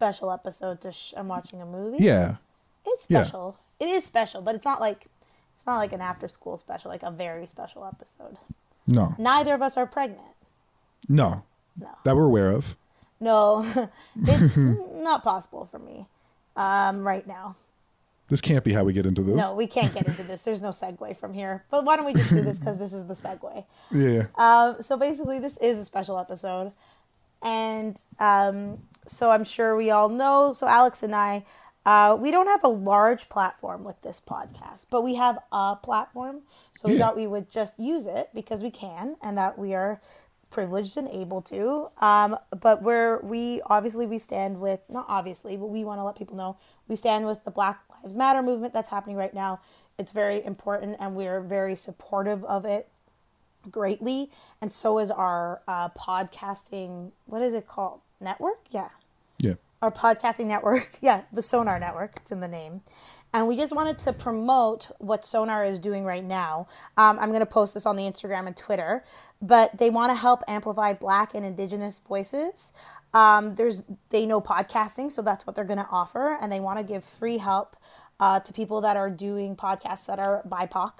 special episode to sh- I'm watching a movie. Yeah. It's yeah. special. It is special, but it's not like it's not like an after school special, like a very special episode. No. Neither of us are pregnant. No. No. That we're aware of. No, it's not possible for me um, right now. This can't be how we get into this. No, we can't get into this. There's no segue from here. But why don't we just do this because this is the segue. Yeah. Um, so basically, this is a special episode, and um, so I'm sure we all know. So Alex and I, uh, we don't have a large platform with this podcast, but we have a platform. So we thought we would just use it because we can, and that we are privileged and able to. Um, but we're we obviously we stand with not obviously, but we want to let people know we stand with the Black Lives Matter movement that's happening right now. It's very important, and we're very supportive of it greatly, and so is our uh, podcasting. What is it called? Network? Yeah, Yeah. our podcasting network. Yeah, the Sonar Network. It's in the name. And we just wanted to promote what Sonar is doing right now. Um, I'm going to post this on the Instagram and Twitter, but they want to help amplify Black and Indigenous voices. Um, there's they know podcasting, so that's what they're going to offer, and they want to give free help uh, to people that are doing podcasts that are BIPOC.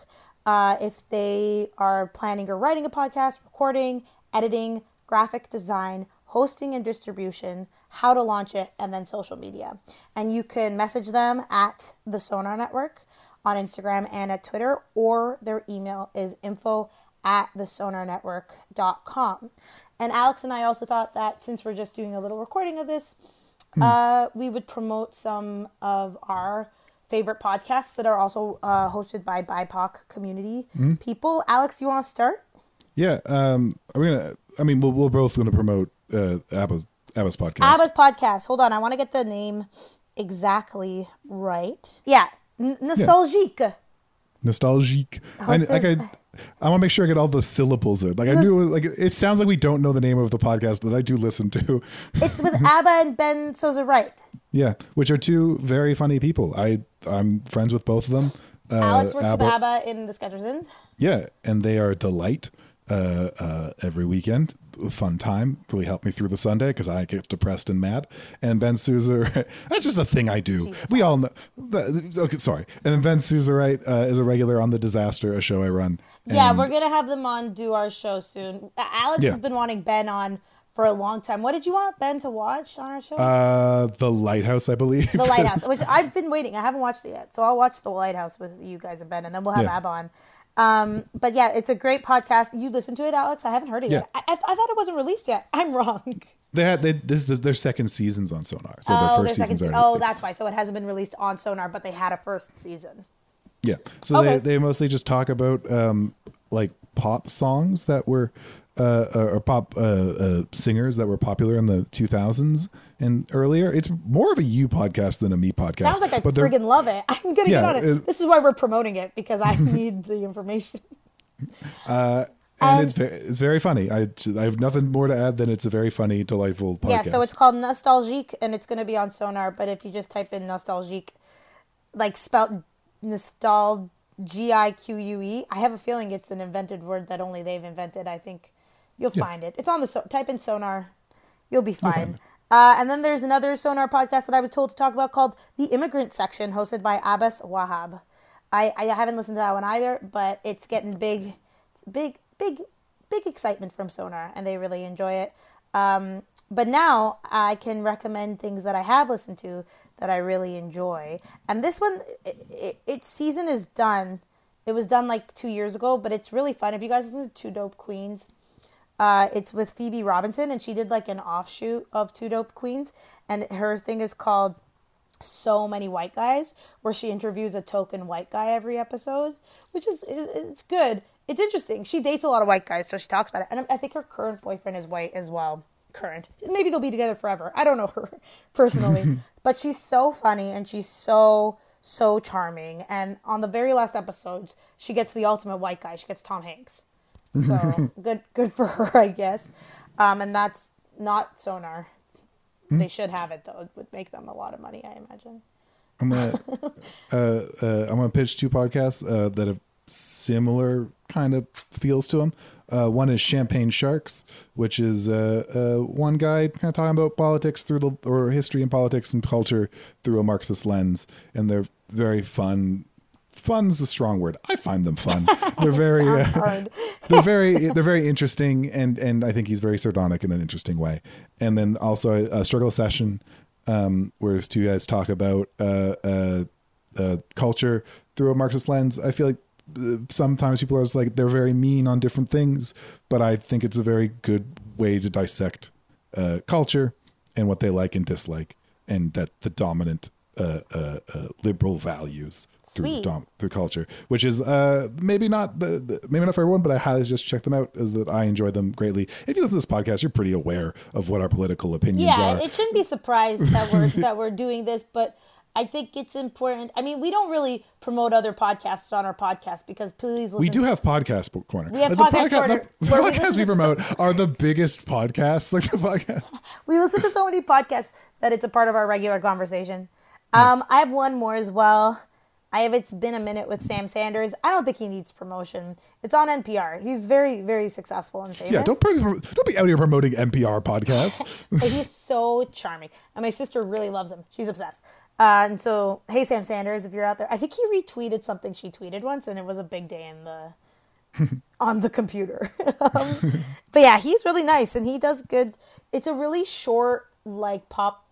Uh, if they are planning or writing a podcast, recording, editing, graphic design, hosting and distribution, how to launch it, and then social media. And you can message them at the Sonar Network on Instagram and at Twitter, or their email is info at thesonarnetwork.com. And Alex and I also thought that since we're just doing a little recording of this, uh, we would promote some of our favorite podcasts that are also uh, hosted by BIPOC community people. Alex, you want to start? Yeah. Um, are we gonna? I mean, we're, we're both gonna promote uh, Abba's Abba's podcast. Abba's podcast. Hold on, I want to get the name exactly right. Yeah, N- Nostalgique. Nostalgique. I, like I, I want to make sure I get all the syllables in. Like I Nos- knew, like it sounds like we don't know the name of the podcast that I do listen to. It's with Abba and Ben Souza Wright. yeah, which are two very funny people. I I'm friends with both of them. Uh, Alex works Abba- with Abba in the Sketchersons. Yeah, and they are a delight uh, uh, every weekend. Fun time. Really helped me through the Sunday because I get depressed and mad. And Ben Souza, that's just a thing I do. Jesus, we all know. that- Okay, sorry. And Ben Souza, right, uh, is a regular on the Disaster, a show I run. Yeah, And- we're gonna have them on do our show soon. Alex Yeah. has been wanting Ben on for a long time. What did you want Ben to watch on our show? uh, the Lighthouse, I believe. the Lighthouse, which I've been waiting. I haven't watched it yet, so I'll watch the Lighthouse with you guys and Ben, and then we'll have Yeah. Abba on. Um, but yeah, it's a great podcast. You listen to it, Alex? I haven't heard it yet. Yeah. I, I, I thought it wasn't released yet. I'm wrong. they had they, this, this their second seasons on Sonar, so Oh, their first seasons oh, that's why. So it hasn't been released on Sonar, but they had a first season. Yeah. So Okay. they, they mostly just talk about um, like pop songs that were uh, uh, or pop uh, uh, singers that were popular in the 2000s and earlier. It's more of a you podcast than a me podcast. Sounds like I but friggin' love it. I'm gonna Yeah, get on it. it- This is why we're promoting it because I need the information. and um, it's very, it's very funny. I I have nothing more to add than it's a very funny, delightful podcast. Yeah, so it's called Nostalgique, and it's gonna be on Sonar. But if you just type in Nostalgique, like spelt nostal G I Q U E, I have a feeling it's an invented word that only they've invented. I think you'll Yeah. find it. It's on the so- type in Sonar, you'll be fine. Uh, and then there's another Sonar podcast that I was told to talk about called The Immigrant Section, hosted by Abbas Wahab. I, I haven't listened to that one either, but it's getting big, it's big, big, big excitement from Sonar, and they really enjoy it. Um, but now I can recommend things that I have listened to that I really enjoy. And this one, it, it, its season is done. It was done like two years ago, but it's really fun. If you guys listen to Two Dope Queens, uh, it's with Phoebe Robinson, and she did like an offshoot of Two Dope Queens, and her thing is called so many white guys where she interviews a token white guy every episode which is it's good. It's interesting. She dates a lot of white guys so she talks about it. And i think her current boyfriend is white as well. Current. Maybe they'll be together forever. I don't know her personally. But she's so funny and she's so so charming. And on the very last episodes she gets the ultimate white guy. She gets tom hanks so good good for her i guess um, and that's not sonar they should have it though. It would make them a lot of money, I imagine. I'm gonna uh, uh, I'm gonna pitch two podcasts uh, that have similar kind of feels to them. Uh, one is Champagne Sharks, which is uh, uh, one guy kind of talking about politics through the or history and politics and culture through a Marxist lens, and they're very fun. Fun's a strong word. I find them fun. They're very, uh, they're very, they're very interesting, and and I think he's very sardonic in an interesting way. And then also a, a struggle session, um, where his two guys talk about uh, uh, uh, culture through a Marxist lens. I feel like uh, sometimes people are just like they're very mean on different things, but I think it's a very good way to dissect uh, culture and what they like and dislike, and that the dominant uh, uh, uh, liberal values Sweet. dom- through culture, which is uh, maybe not the, the maybe not for everyone, but I highly suggest check them out. Is that I enjoy them greatly. If you listen to this podcast, you're pretty aware of what our political opinions Yeah, are. Yeah, it shouldn't be surprised that we're that we're doing this, but I think it's important. I mean, we don't really promote other podcasts on our podcast because please listen. we do have podcast corner. We have the podcast corner the, the we podcasts we to promote are the biggest podcasts. Like the podcast. we listen to so many podcasts that it's a part of our regular conversation. Um, I have one more as well. I have It's Been a Minute with Sam Sanders. I don't think he needs promotion. It's on NPR. He's very, very successful and famous. Yeah, don't don't be out here promoting NPR podcasts. But he's so charming. And my sister really loves him. She's obsessed. Uh, and so, hey, Sam Sanders, if you're out there, I think he retweeted something she tweeted once, and it was a big day in the on the computer. um, but yeah, he's really nice, and he does good. It's a really short, like pop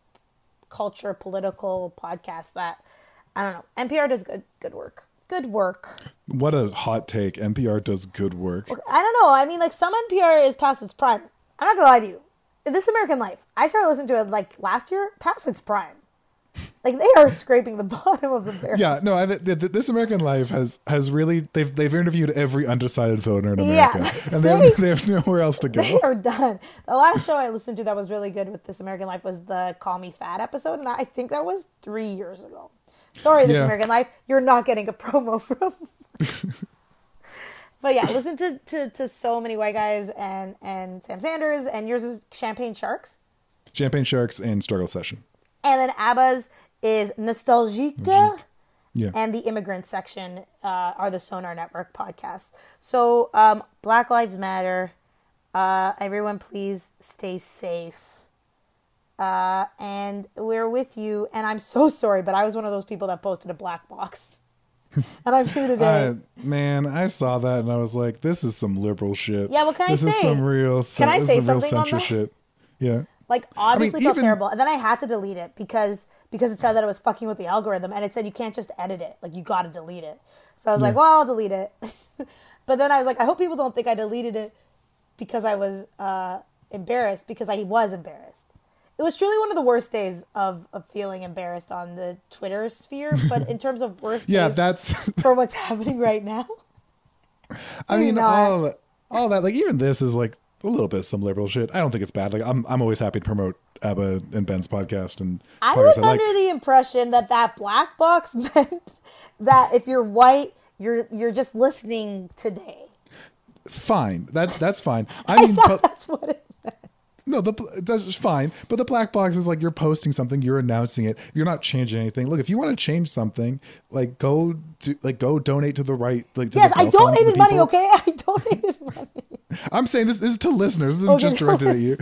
culture political podcast that I don't know. NPR does good good work. Good work. what a hot take! NPR does good work. I don't know. I mean, like some NPR is past its prime. I'm not gonna lie to you. This American Life, I started listening to it like last year, past its prime. Like they are scraping the bottom of the barrel. Yeah, no, I, th- th- this American Life has has really they've they've interviewed every undecided voter in America, Yeah. And they have, they have nowhere else to go. They are done. The last show I listened to that was really good with This American Life was the Call Me Fat episode, and I think that was three years ago. Sorry, This Yeah. American Life, you're not getting a promo from. but yeah, listen to, to, to so many white guys and and Sam Sanders, and yours is Champagne Sharks, Champagne Sharks and Struggle Session. and then ABBA's is Nostalgique. Yeah, and the immigrant section uh, are the Sonar Network podcasts. So, um, Black Lives Matter. Uh, everyone, please stay safe. Uh, and we're with you. And I'm so sorry, but I was one of those people that posted a black box. and I'm here today. I, man, I saw that and I was like, "This is some liberal shit." Yeah, what can I say? this is some real. Can I this say is some real something on censor that? shit. Yeah. like obviously felt even- terrible and then i had to delete it because because it said that it was fucking with the algorithm and it said you can't just edit it like you gotta delete it so i was like well i'll delete it but then i was like i hope people don't think i deleted it because i was uh embarrassed because i was embarrassed it was truly one of the worst days of, of feeling embarrassed on the twitter sphere but in terms of worst Yeah, days that's. for what's happening right now I mean, not. all that, all that. Like, even this is like a little bit of some liberal shit. I don't think it's bad. Like, I'm I'm always happy to promote Abba and Ben's podcast and I was I like. under the impression that that black box meant that if you're white, you're you're just listening today. Fine, that's that's fine. I mean, but, That's what it. No, the that's fine. But the black box is like you're posting something, you're announcing it. You're not changing anything. Look, if you want to change something, like go do, like go donate to the right. Like to Yes, the I Bell Fund, to donated money. Okay, I donated money. I'm saying this, this is to listeners. This isn't Okay, just directed at you.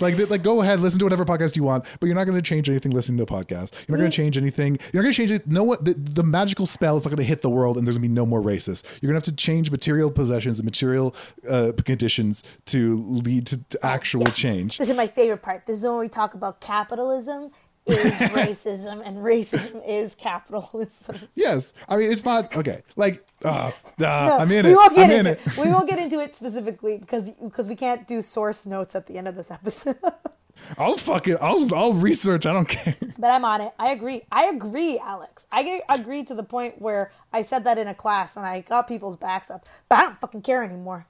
Like, like, go ahead, listen to whatever podcast you want, but you're not going to change anything listening to a podcast. You're not going to change anything. You're not going to change it. No one, the, the magical spell is not going to hit the world, and there's going to be no more racist. You're going to have to change material possessions and material uh, conditions to lead to, to actual change. This is my favorite part. This is when we talk about capitalism is racism and racism is capitalism. Yes, I mean it's not okay. Like, uh, uh, No, I'm in we it. won't get I'm in into it. we won't get into it specifically because because we can't do source notes at the end of this episode. I'll fuck it. I'll I'll research. I don't care. but I'm on it. I agree. I agree, Alex. I agree to the point where I said that in a class and I got people's backs up, but I don't fucking care anymore.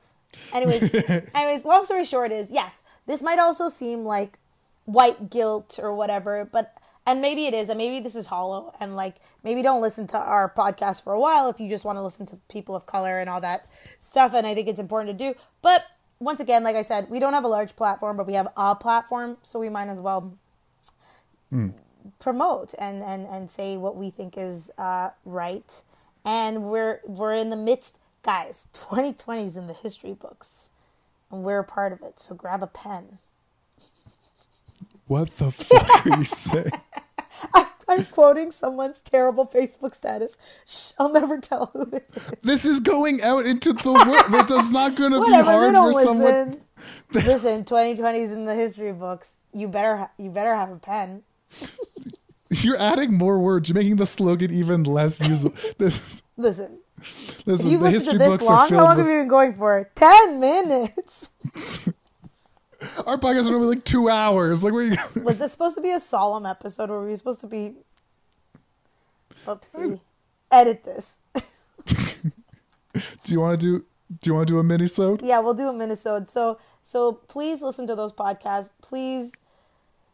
Anyways, anyways, long story short is yes, this might also seem like white guilt or whatever, but and maybe it is, and maybe this is hollow, and like maybe don't listen to our podcast for a while if you just want to listen to people of color and all that stuff. And I think it's important to do. But once again, like I said, we don't have a large platform, but we have a platform, so we might as well promote and, and, and say what we think is uh, right. And we're we're in the midst, guys. 2020 is in the history books, and we're a part of it. So grab a pen. What the fuck are you saying? I'm quoting someone's terrible Facebook status. Shh, I'll never tell who it is. This is going out into the world. But that's not going to be hard for someone. listen. listen, 2020 is in the history books. You better ha- you better have a pen. You're adding more words. You're making the slogan even less usable. This, Listen, this, if you've the listened history to this books are long, how long with. have you been going for? 10 minutes. Our podcast is only like two hours. Like, where you? Was this supposed to be a solemn episode or were we supposed to be. Oopsie. Edit this. Do you want to do? Do you want to do a minisode? yeah, we'll do a minisode. So so please listen to those podcasts. Please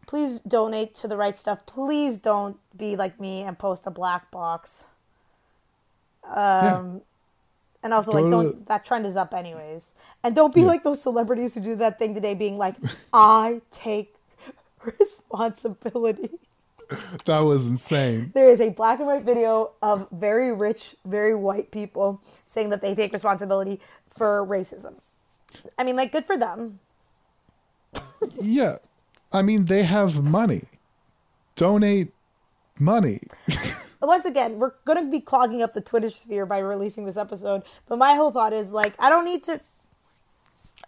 please donate to the right stuff. Please don't be like me and post a black box. Um and also Go like don't the- that trend is up anyways. And don't be like those celebrities who do that thing today being like I take responsibility. That was insane. There is a black and white video of very rich, very white people saying that they take responsibility for racism. I mean, like, good for them. Yeah, I mean they have money. Donate money. Once again, we're going to be clogging up the Twitter sphere by releasing this episode. But my whole thought is like, I don't need to.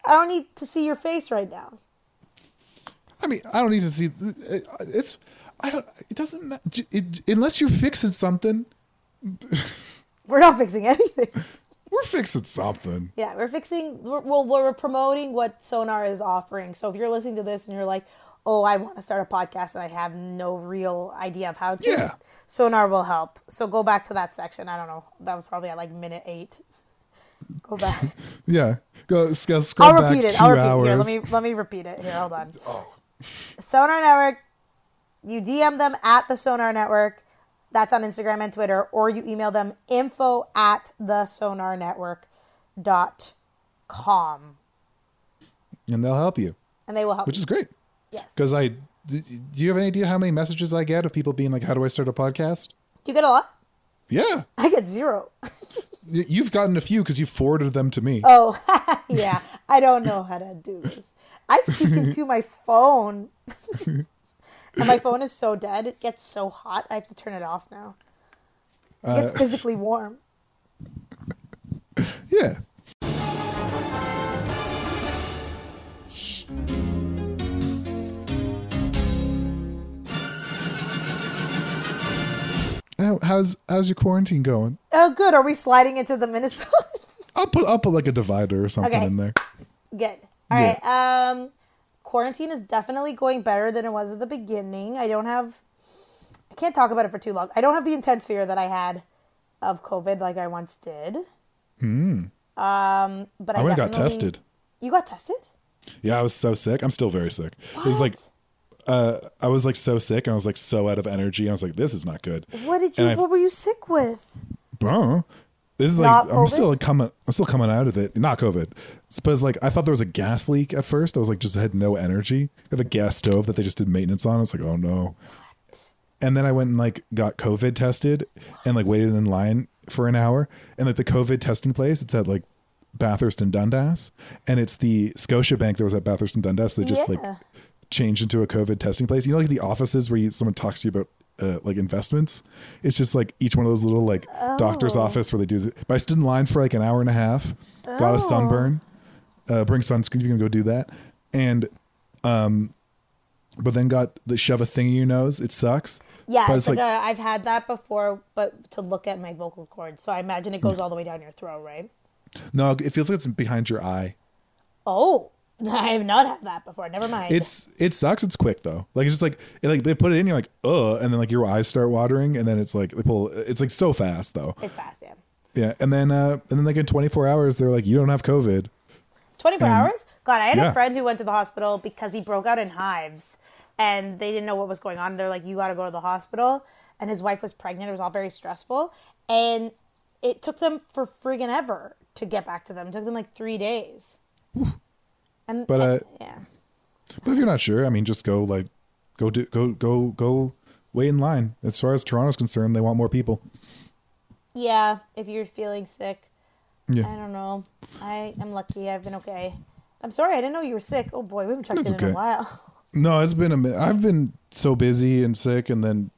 I don't need to see your face right now. I mean, I don't need to see. Uh, it's. I don't. It doesn't matter it, unless you're fixing something. We're not fixing anything. We're fixing something. Yeah, we're fixing. We're, well, we're promoting what Sonar is offering. So if you're listening to this and you're like, "Oh, I want to start a podcast and I have no real idea of how to," Yeah. Sonar will help. So go back to that section. I don't know. That was probably at like minute eight. Go back. Yeah, go, go scroll I'll repeat it. I'll repeat hours. it. Here, let me let me repeat it. Here, hold on. Oh. Sonar Network. You DM them at the Sonar Network. That's on Instagram and Twitter, or you email them info at the Sonar Network dot com, and they'll help you, and they will help. which is great. Yes. Because I, do you have any idea how many messages I get of people being like, "How do I start a podcast?" Do you get a lot? Yeah, I get zero. You've gotten a few because you forwarded them to me. Oh, yeah. I don't know how to do this. I speak into my phone. and my phone is so dead. It gets so hot. I have to turn it off now. It gets Uh, physically warm. Yeah. How, how's how's your quarantine going? Oh, good. Are we sliding into the minisode? I'll put I'll put like a divider or something Okay. in there. good. All right. Um, quarantine is definitely going better than it was at the beginning. I don't have. I can't talk about it for too long. I don't have the intense fear that I had of COVID like I once did. Hmm. Um, but I, I went and got tested. You got tested? Yeah, I was so sick. I'm still very sick. It was like What? Uh I was like so sick and I was like so out of energy. I was like, this is not good. What did you? And I- what were you sick with? Bro, this is like I'm still like coming. I'm still coming out of it. Not COVID. Suppose like I thought there was a gas leak at first. I was like just had no energy. I have a gas stove that they just did maintenance on. I was like, oh no. And then I went and like got COVID tested and like waited in line for an hour. And like the COVID testing place, it's at like Bathurst and Dundas, and it's the Scotiabank that was at Bathurst and Dundas. They just like Yeah. Changed into a COVID testing place. You know, like the offices where you, someone talks to you about uh, like investments. It's just like each one of those little like doctor's Oh. office where they do. The, but I stood in line for like an hour and a half. Got a Oh. sunburn. Uh, bring sunscreen. You can go do that. And um, but then got the shove a thing in your nose. It sucks. Yeah, but it's, like, a, I've had that before, but to look at my vocal cords. So I imagine it goes all the way down your throat, right? no, it feels like it's behind your eye. Oh, I have not had that before. Never mind. It's it sucks. It's quick though. Like it's just like it, like they put it in. You're like uh, and then like your eyes start watering, and then it's like they pull. It's like so fast though. it's fast, yeah. Yeah, and then uh and then like in 24 hours they're like you don't have COVID. 24 And- hours? God, I had yeah. a friend who went to the hospital because he broke out in hives and they didn't know what was going on. They're like, you got to go to the hospital. And his wife was pregnant. It was all very stressful. And it took them for friggin' ever to get back to them. It took them like three days. And, But, uh, yeah. But if you're not sure, I mean, just go like go do go go go wait in line. As far as Toronto's concerned, they want more people. Yeah, if you're feeling sick. Yeah. I don't know. I am lucky. I've been okay. I'm sorry. I didn't know you were sick. Oh boy, we haven't checked That's in in a while. no, it's been a minute. I've been so busy and sick, and then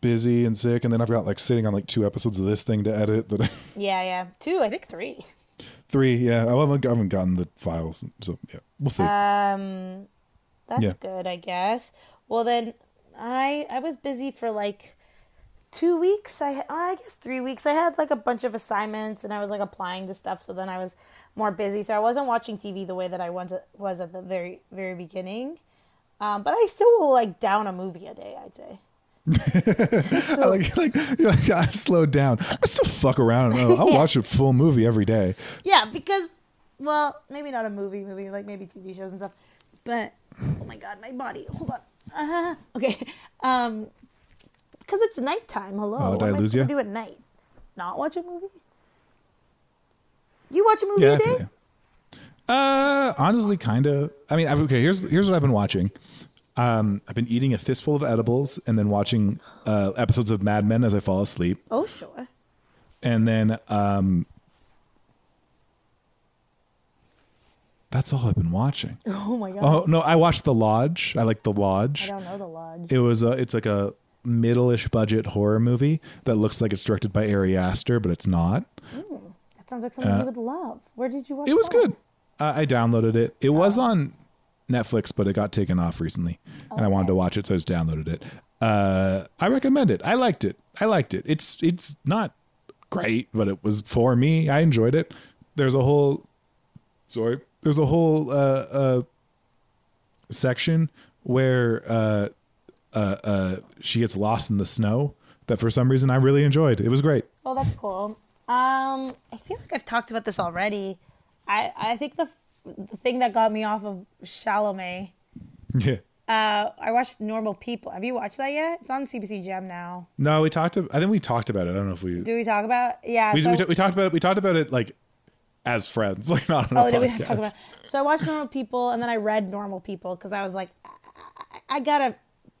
busy and sick, and then I've got like sitting on like two episodes of this thing to edit. That I, yeah, yeah. Two, I think three. Three, yeah, I haven't, I haven't gotten the files, so yeah, we'll see. Um, that's Yeah. good, I guess. Well, then I I was busy for like two weeks. I I guess three weeks. I had like a bunch of assignments and I was like applying to stuff. So then I was more busy. So I wasn't watching TV the way that I was was at the very very beginning. Um, but I still will like down a movie a day. I'd say. I like, like, like, I slowed down. I still fuck around. I'll, I'll Yeah. watch a full movie every day. Yeah, because well, maybe not a movie, movie like maybe TV shows and stuff. But oh my god, my body. Hold on. Uh, okay, um, because it's nighttime. Hello, Oh, what did I am I lose supposed ya? to do at night? Not watch a movie. You watch a movie Yeah, a I day? think- Uh, honestly, kind of. I mean, okay. Here's here's what I've been watching. Um, I've been eating a fistful of edibles and then watching uh, episodes of Mad Men as I fall asleep, Oh sure. and then um, that's all I've been watching. Oh my god. Oh no, I watched The Lodge. I like The Lodge. I don't know the lodge. It was a, it's like a middle-ish budget horror movie that looks like it's directed by Ari Aster, but it's not. That sounds like something you would love. Where did you watch? Uh, It was that? good. Uh, I downloaded it. It was on Netflix, but it got taken off recently, and I wanted to watch it, so I just downloaded it. Uh, I recommend it. I liked it. I liked it. It's it's not great, but it was for me. I enjoyed it. There's a whole sorry. There's a whole uh, uh, section where uh, uh, uh, she gets lost in the snow that for some reason I really enjoyed. It was great. Oh, that's cool. Um, I feel like I've talked about this already. I I think the the thing that got me off of Chalamet. Yeah. Uh, I watched Normal People. Have you watched that yet? It's on CBC Gem now. No, we talked. I think we talked about it. I don't know if we Do we talk about? Yeah. we, so, we, ta- we talked about it. We talked about it like as friends, like not on oh, a did we podcast. talk about? So I watched Normal People, and then I read Normal People because I was like, I, I, gotta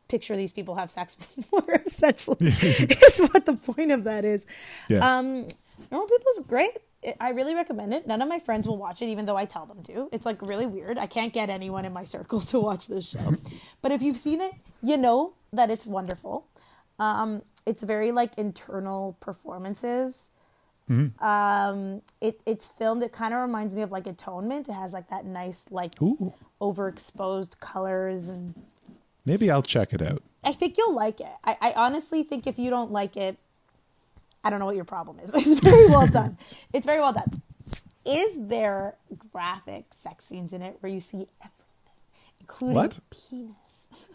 picture these people have sex before. Essentially, is what the point of that is. Yeah. Um, Normal People is great. It, I really recommend it. None of my friends will watch it, even though I tell them to. It's like really weird. I can't get anyone in my circle to watch this show. but if you've seen it, you know that it's wonderful. Um, it's very like internal performances. Um, it it's filmed. It kind of reminds me of like Atonement. It has like that nice like Ooh, overexposed colors, and maybe I'll check it out. I think you'll like it. I, I honestly think if you don't like it, I don't know what your problem is. It's very well done. It's very well done. Is there graphic sex scenes in it where you see everything, including What? penis?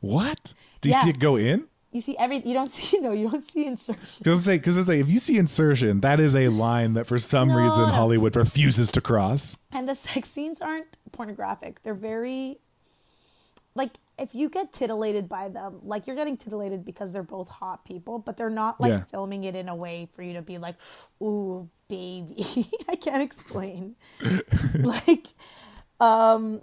What? Do you Yeah. see it go in? You see every. You don't see no. You don't see insertion. Because say because like if you see insertion, that is a line that for some No, reason no. Hollywood refuses to cross. And the sex scenes aren't pornographic. They're very like if you get titillated by them, like you're getting titillated because they're both hot people, but they're not like Yeah. filming it in a way for you to be like, "Ooh, baby." I can't explain. like um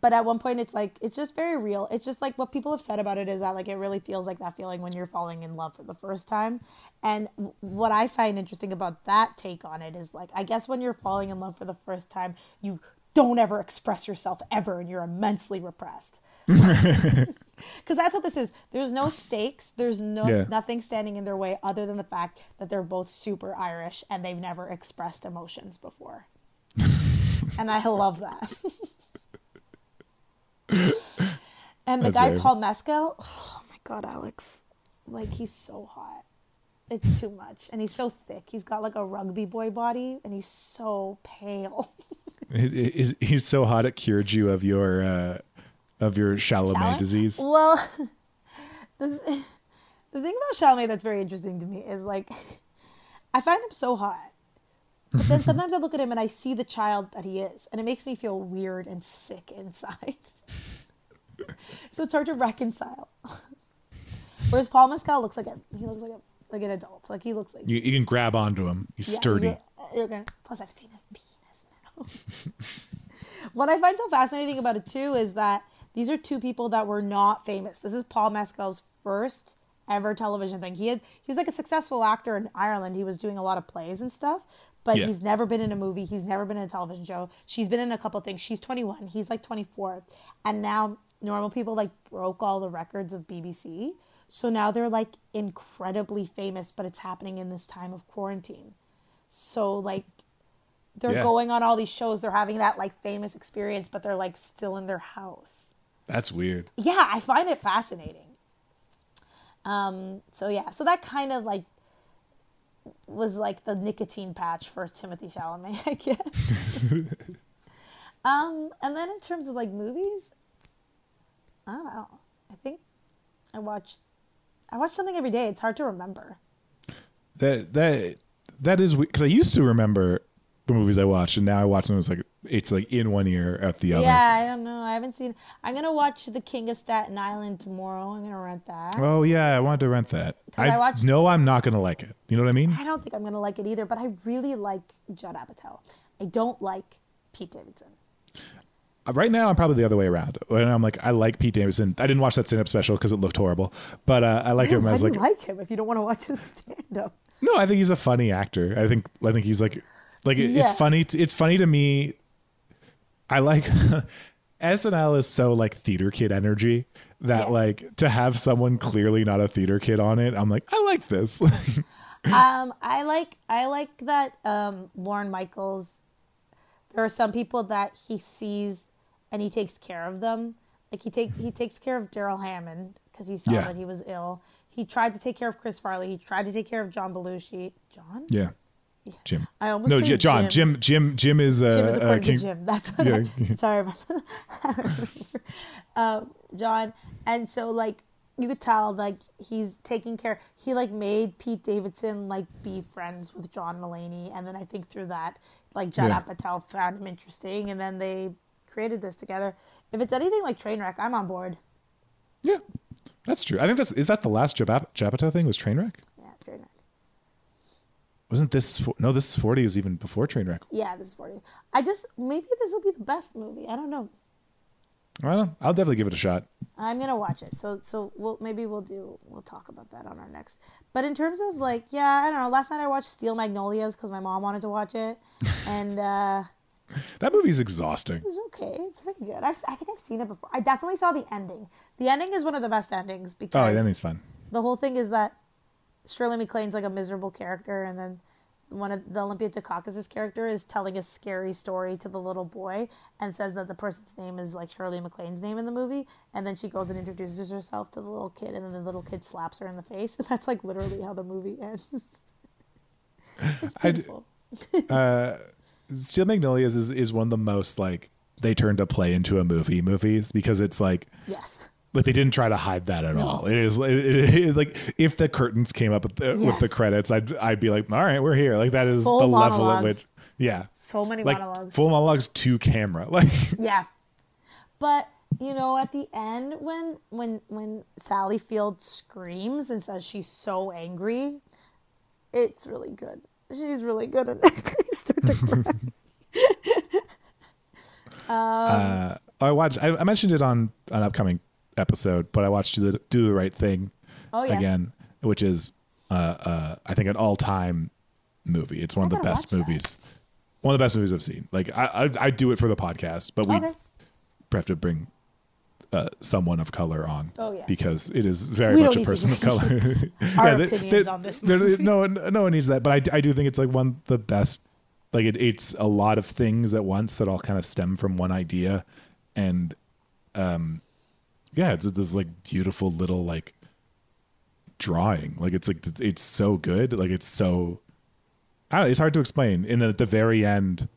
but at one point it's like it's just very real. It's just like what people have said about it is that like it really feels like that feeling when you're falling in love for the first time. And w- what I find interesting about that take on it is like I guess when you're falling in love for the first time, you don't ever express yourself ever and you're immensely repressed. Cuz that's what this is. There's no stakes, there's no Yeah. nothing standing in their way other than the fact that they're both super Irish and they've never expressed emotions before. and I love that. And the That's guy very- Paul Mescal, oh my god, Alex, like he's so hot. It's too much, and he's so thick. He's got like a rugby boy body, and he's so pale. He's, he's so hot it cured you of your uh, of your Chalamet Chalamet? disease. Well, the, the thing about Chalamet that's very interesting to me is like, I find him so hot, but then sometimes I look at him and I see the child that he is, and it makes me feel weird and sick inside. so it's hard to reconcile. Whereas Paul Mescal looks like a he looks like a like an adult. Like he looks like You, you can grab onto him. He's yeah, sturdy. you're- you're gonna- plus, I've seen his penis now. what I find so fascinating about it too is that these are two people that were not famous. This is Paul Mescal's first ever television thing. He had he was like a successful actor in Ireland. He was doing a lot of plays and stuff, but Yeah. he's never been in a movie. He's never been in a television show. She's been in a couple things. She's 21. He's like 24, and now normal people like broke all the records of BBC. So now they're like incredibly famous, but it's happening in this time of quarantine. So like they're Yeah. going on all these shows, they're having that like famous experience, but they're like still in their house. That's weird. Yeah, I find it fascinating. Um, so yeah, so that kind of like was like the nicotine patch for Timothy Chalamet, I guess. um, and then in terms of like movies, I don't know. I think I watch I watch something every day. It's hard to remember. That that that is because I used to remember the movies I watched, and now I watch them. It's like it's like in one ear, out the other. Yeah, I don't know. I haven't seen. I'm gonna watch The King of Staten Island tomorrow. I'm gonna rent that. Oh yeah, I wanted to rent that. I, I watched- know I'm not gonna like it. You know what I mean? I don't think I'm gonna like it either, but I really like Judd Apatow. I don't like Pete Davidson. Uh, Right now, I'm probably the other way around. When I'm like, I like Pete Davidson. I didn't watch that stand-up special because it looked horrible, but uh, I like him as like. like him if you don't want to watch his stand up? No, I think he's a funny actor. I think I think he's like like it, it's funny. To, it's funny to me. I like SNL is so like theater kid energy that Yeah. like to have someone clearly not a theater kid on it. I'm like, I like this. Um, I like I like that um, Lorne Michaels. There are some people that he sees and he takes care of them. Like he take he takes care of Darrell Hammond because he saw Yeah. that he was ill. He tried to take care of Chris Farley. He tried to take care of John Belushi. John? yeah, Jim. I almost no, yeah, John. Jim. Jim. Jim is uh, Jim is uh, King- to Jim. That's what Yeah. I, sorry, I remember. um, John, and so like you could tell like he's taking care. He like made Pete Davidson like be friends with John Mulaney, and then I think through that like Judd Yeah. Apatow found him interesting, and then they created this together. If it's anything like Trainwreck, I'm on board. Yeah, that's true. I think that's is that the last Jab- Japato thing was Trainwreck. Wasn't this no? This is forty was even before Trainwreck. Yeah, this is forty. I just maybe this will be the best movie. I don't know. I don't. I'll definitely give it a shot. I'm gonna watch it. So so we'll maybe we'll do we'll talk about that on our next. But in terms of like yeah, I don't know. Last night I watched Steel Magnolias because my mom wanted to watch it, and uh That movie's exhausting. it's okay. It's pretty good. I've, I think I've seen it before. I definitely saw the ending. The ending is one of the best endings because Oh, because that means fun. the whole thing is that Shirley MacLaine's like a miserable character, and then one of the Olympia Dukakis' character is telling a scary story to the little boy and says that the person's name is like Shirley MacLaine's name in the movie, and then she goes and introduces herself to the little kid, and then the little kid slaps her in the face, and that's like literally how the movie ends. it's I d- beautiful. Uh, Steel Magnolias is, is one of the most like they turned to play into a movie movies because it's like yes. Like they didn't try to hide that at all. It is it, it, it- like if the curtains came up with the, with the credits, I'd I'd be like, all right, we're here. Like that is Full the level at which yeah, So many like monologues. full monologues to camera. Like Yeah. But you know, at the end when when when Sally Field screams and says she's so angry, it's really good. She's really good at it. I start to cry. uh, I watched. I, I mentioned it on an upcoming episode, but I watched Do the, Do the Right Thing Oh yeah. again, which is uh, uh, I think an all time movie. It's one of the best watch that. movies. One of the best movies I've seen. Like I, I, I do it for the podcast, but we Okay. have to bring uh, someone of color on Oh, yes. because it is very We much a person of color. Our there- opinions there- on this movie. no one, no one needs that, but I, I do think it's like one of the best. Like it, it's a lot of things at once that all kind of stem from one idea, and um, yeah, it's this like beautiful little like drawing. Like it's like it's so good. Like it's so. I don't know, it's hard to explain. And then at the very end,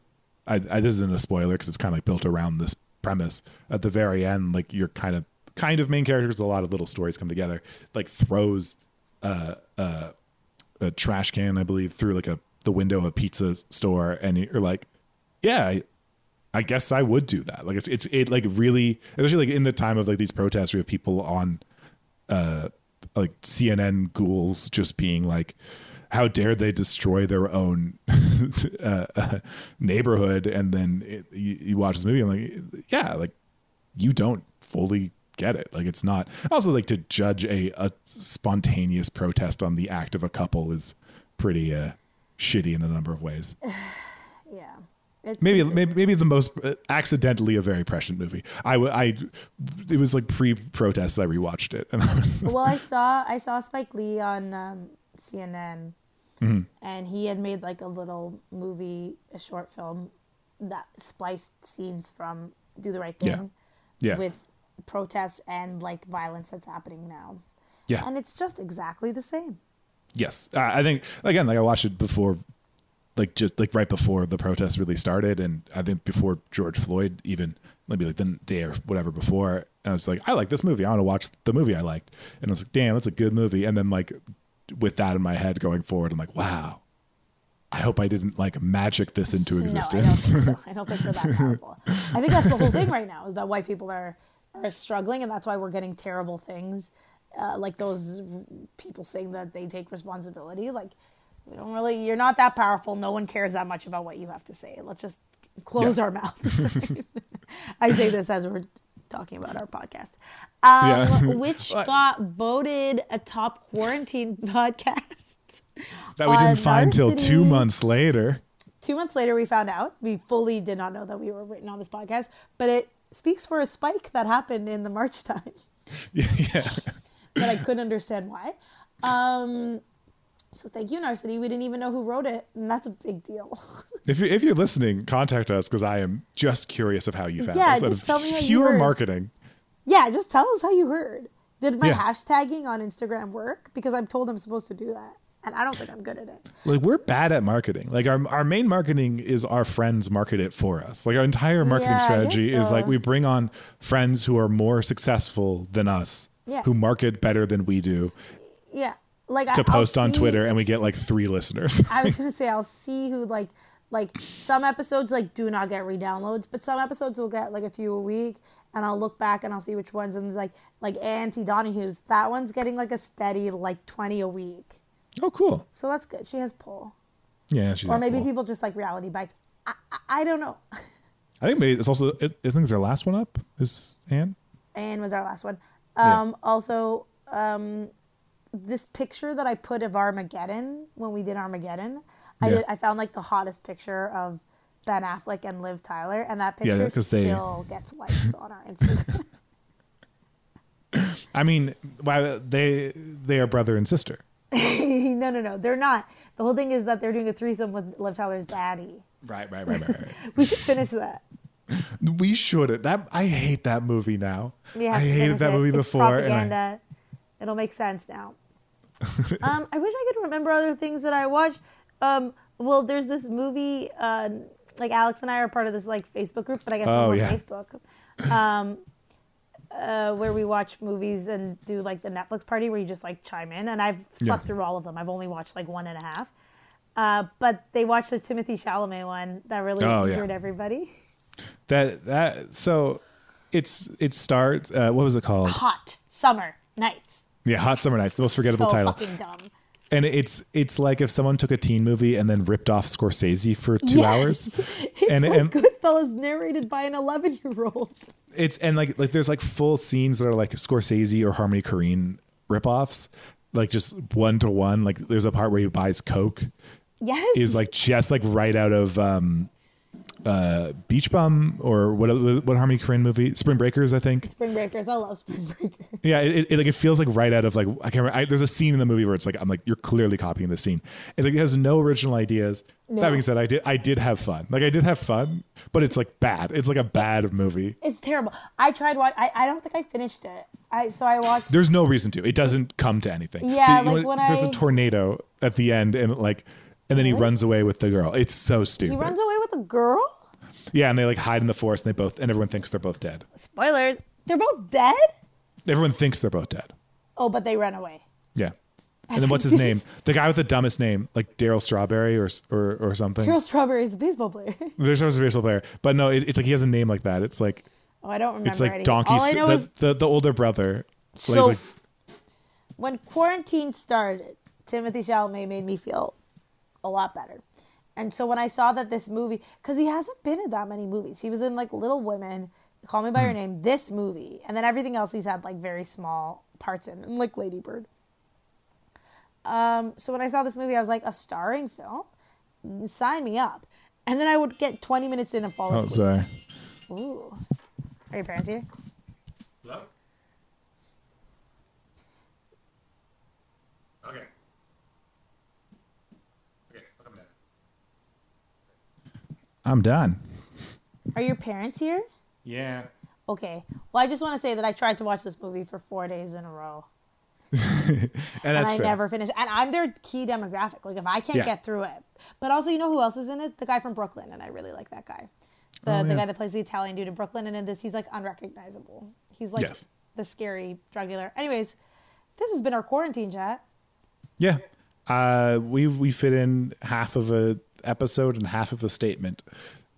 I, I this isn't a spoiler because it's kind of like built around this premise. At the very end, like you're kind of kind of main characters. A lot of little stories come together. Like throws uh, uh, a trash can, I believe, through like a the window of a pizza store, and you're like, yeah, I, guess I would do that. Like it's it's it like really, especially like in the time of like these protests, we have people on, uh, like CNN ghouls just being like, how dare they destroy their own uh, uh, neighborhood? And then it, you, you watch this movie, I'm like, yeah, like you don't fully get it. Like it's not. Also, like to judge a a spontaneous protest on the act of a couple is pretty uh shitty in a number of ways. Yeah. It's, Maybe maybe maybe the most uh, accidentally a very prescient movie. I, I it was like pre protests I rewatched it and I was well, I saw I saw Spike Lee on um, CNN, Mm-hmm. and he had made like a little movie, a short film that spliced scenes from Do the Right Yeah. Thing yeah with protests and like violence that's happening now, yeah and it's just exactly the same. Yes, uh, I think again, like I watched it before, like just like right before the protests really started, and I think before George Floyd even maybe like the day or whatever before, and I was like, I like this movie. I want to watch the movie I liked, and I was like, damn, that's a good movie. And then like with that in my head going forward, I'm like, wow. I hope I didn't like magic this into existence. No, I don't so. I don't think we're that powerful. I think that's the whole thing right now is that white people are are struggling, and that's why we're getting terrible things, uh, like those people saying that they take responsibility. Like, we don't really. You're not that powerful. No one cares that much about what you have to say. Let's just close Yeah. our mouths. I say this as we're talking about our podcast, um, Yeah. which got voted a top quarantine podcast. that we didn't find till two months later. two months later we found out we fully did not know that we were written on this podcast but it speaks for a spike that happened in the march time yeah. but i couldn't understand why um so thank you narcity we didn't even know who wrote it and that's a big deal If you if you're listening, contact us because I am just curious of how you found Yeah, us. Just tell me how you pure heard. marketing. yeah just tell us how you heard did my Yeah. hashtagging on instagram work because i'm told i'm supposed to do that and i don't think i'm good at it Like we're bad at marketing. Like our our main marketing is our friends market it for us. Like our entire marketing Yeah, strategy guess is like we bring on friends who are more successful than us, Yeah. who market better than we do, yeah like to I, I'll post on see- Twitter, and we get like three listeners. I was gonna say I'll see who like like some episodes like do not get re-downloads, but some episodes will get like a few a week, and I'll look back and I'll see which ones and like like Auntie Donahue's that one's getting like a steady like twenty a week, oh, cool. so that's good. She has pull, Yeah, she's or maybe cool. people just like reality bites. I, I, I don't know. I think maybe it's also. It, I think it's our last one up. Is Anne? Anne was our last one. Yeah. Um, Also, um, this picture that I put of Armageddon when we did Armageddon, I did. I found like the hottest picture of Ben Affleck and Liv Tyler, and that Yeah, picture they- still gets likes on our Instagram. I mean, why they they are brother and sister. no, no, no, they're not. The whole thing is that they're doing a threesome with Liv Tyler's daddy. Right, right, right, right. right. We should finish that. we should. That I hate that movie now. I hated that it. movie It's before, and I. It'll make sense now. um, I wish I could remember other things that I watched. Um, well, there's this movie. Uh, like Alex and I are part of this like Facebook group, but I guess Oh, on yeah. Facebook. Um, uh, where we watch movies and do like the Netflix party where you just like chime in. And I've slept Yeah. through all of them. I've only watched like one and a half. Uh, but they watched the Timothy Chalamet one that really Oh, yeah. everybody. that that so it's it starts. Uh, what was it called? Hot summer nights. Yeah, Hot Summer Nights. The most forgettable so title. fucking dumb. And it's it's like if someone took a teen movie and then ripped off Scorsese for two Yes. hours. It's And- like and- Goodfellas narrated by an 11 year old. It's and like like there's like full scenes that are like Scorsese or Harmony Korine ripoffs, like just one to one. Like there's a part where he buys Coke Yes. is like just like right out of um uh, Beach Bum or what what Harmony Korine movie? Spring Breakers, I think. Spring Breakers. I love Spring Breakers. Yeah, it, it like it feels like right out of like I can't remember. I, there's a scene in the movie where it's like I'm like you're clearly copying the scene. It like it has no original ideas. No. That being said, I did I did have fun. Like I did have fun, but it's like bad. It's like a bad movie. It's terrible. I tried watch. I, I don't think I finished it. I so I watched. There's no reason to. It doesn't come to anything. Yeah, The- like when there's I- a tornado at the end and like and then he runs away with the girl. It's so stupid. he runs away with a girl. Yeah, and they like hide in the forest and they both and everyone thinks they're both dead. Spoilers. They're both dead. Everyone thinks they're both dead. Oh, but they run away. Yeah. And then what's his name? The guy with the dumbest name, like Darryl Strawberry or or or something. Darryl Strawberry is a baseball player. There's no baseball player, but no, it, it's like he has a name like that. It's like Oh, I don't remember. it's like anything. Donkey. All I know the, is the the older brother. So So- like, when quarantine started, Timothy Chalamet made me feel a lot better. And so when I saw that this movie, because he hasn't been in that many movies, he was in like Little Women, Call Me by Hmm. Your Name, this movie, and then everything else he's had like very small parts in, and like Lady Bird. Um, so when I saw this movie, I was like, a starring film, sign me up. And then I would get 20 minutes in and fall asleep. oh, sorry. Ooh, are your parents here? Okay. I'm done. Are your parents here? Yeah. Okay. Well, I just want to say that I tried to watch this movie for four days in a row. And and I fair. never finished. And I'm their key demographic. Like if I can't Yeah. get through it, but also you know who else is in it? The guy from Brooklyn, and I really like that guy. The Oh, the yeah. guy that plays the Italian dude in Brooklyn, and in this he's like unrecognizable. He's like Yes. the scary drug dealer. Anyways, this has been our quarantine chat. Yeah. Uh, we we fit in half of a episode and half of a statement.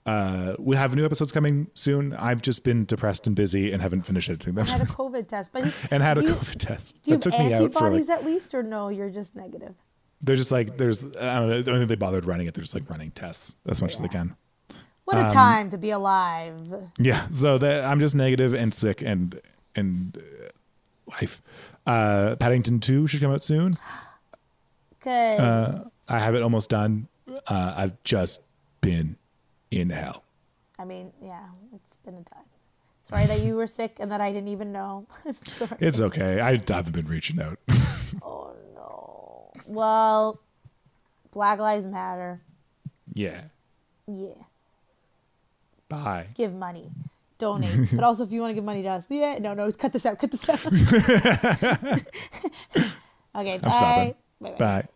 Uh, we have new episodes coming soon. I've just been depressed and busy and haven't finished editing them. I had a COVID test, but and had a you, COVID test. Do you That have took me out antibodies like. at least, or no? You're just negative. They're just like there's. I don't know. I don't think they bothered running it. They're just like running tests as much as they can. What Um, a time to be alive. Yeah. So that I'm just negative and sick and and uh, life. Uh, Paddington Two should come out soon. Good. Uh, I have it almost done. Uh, I've just been in hell. I mean, yeah, it's been a time. Sorry that you were sick and that I didn't even know. I'm sorry. It's okay. I haven't been reaching out. Oh no. Well, Black Lives Matter. yeah. Yeah. Bye. Give money. Donate. but also if you want to give money to us. Yeah. No, no, cut this out. Cut this out. okay, bye. Bye-bye. Bye.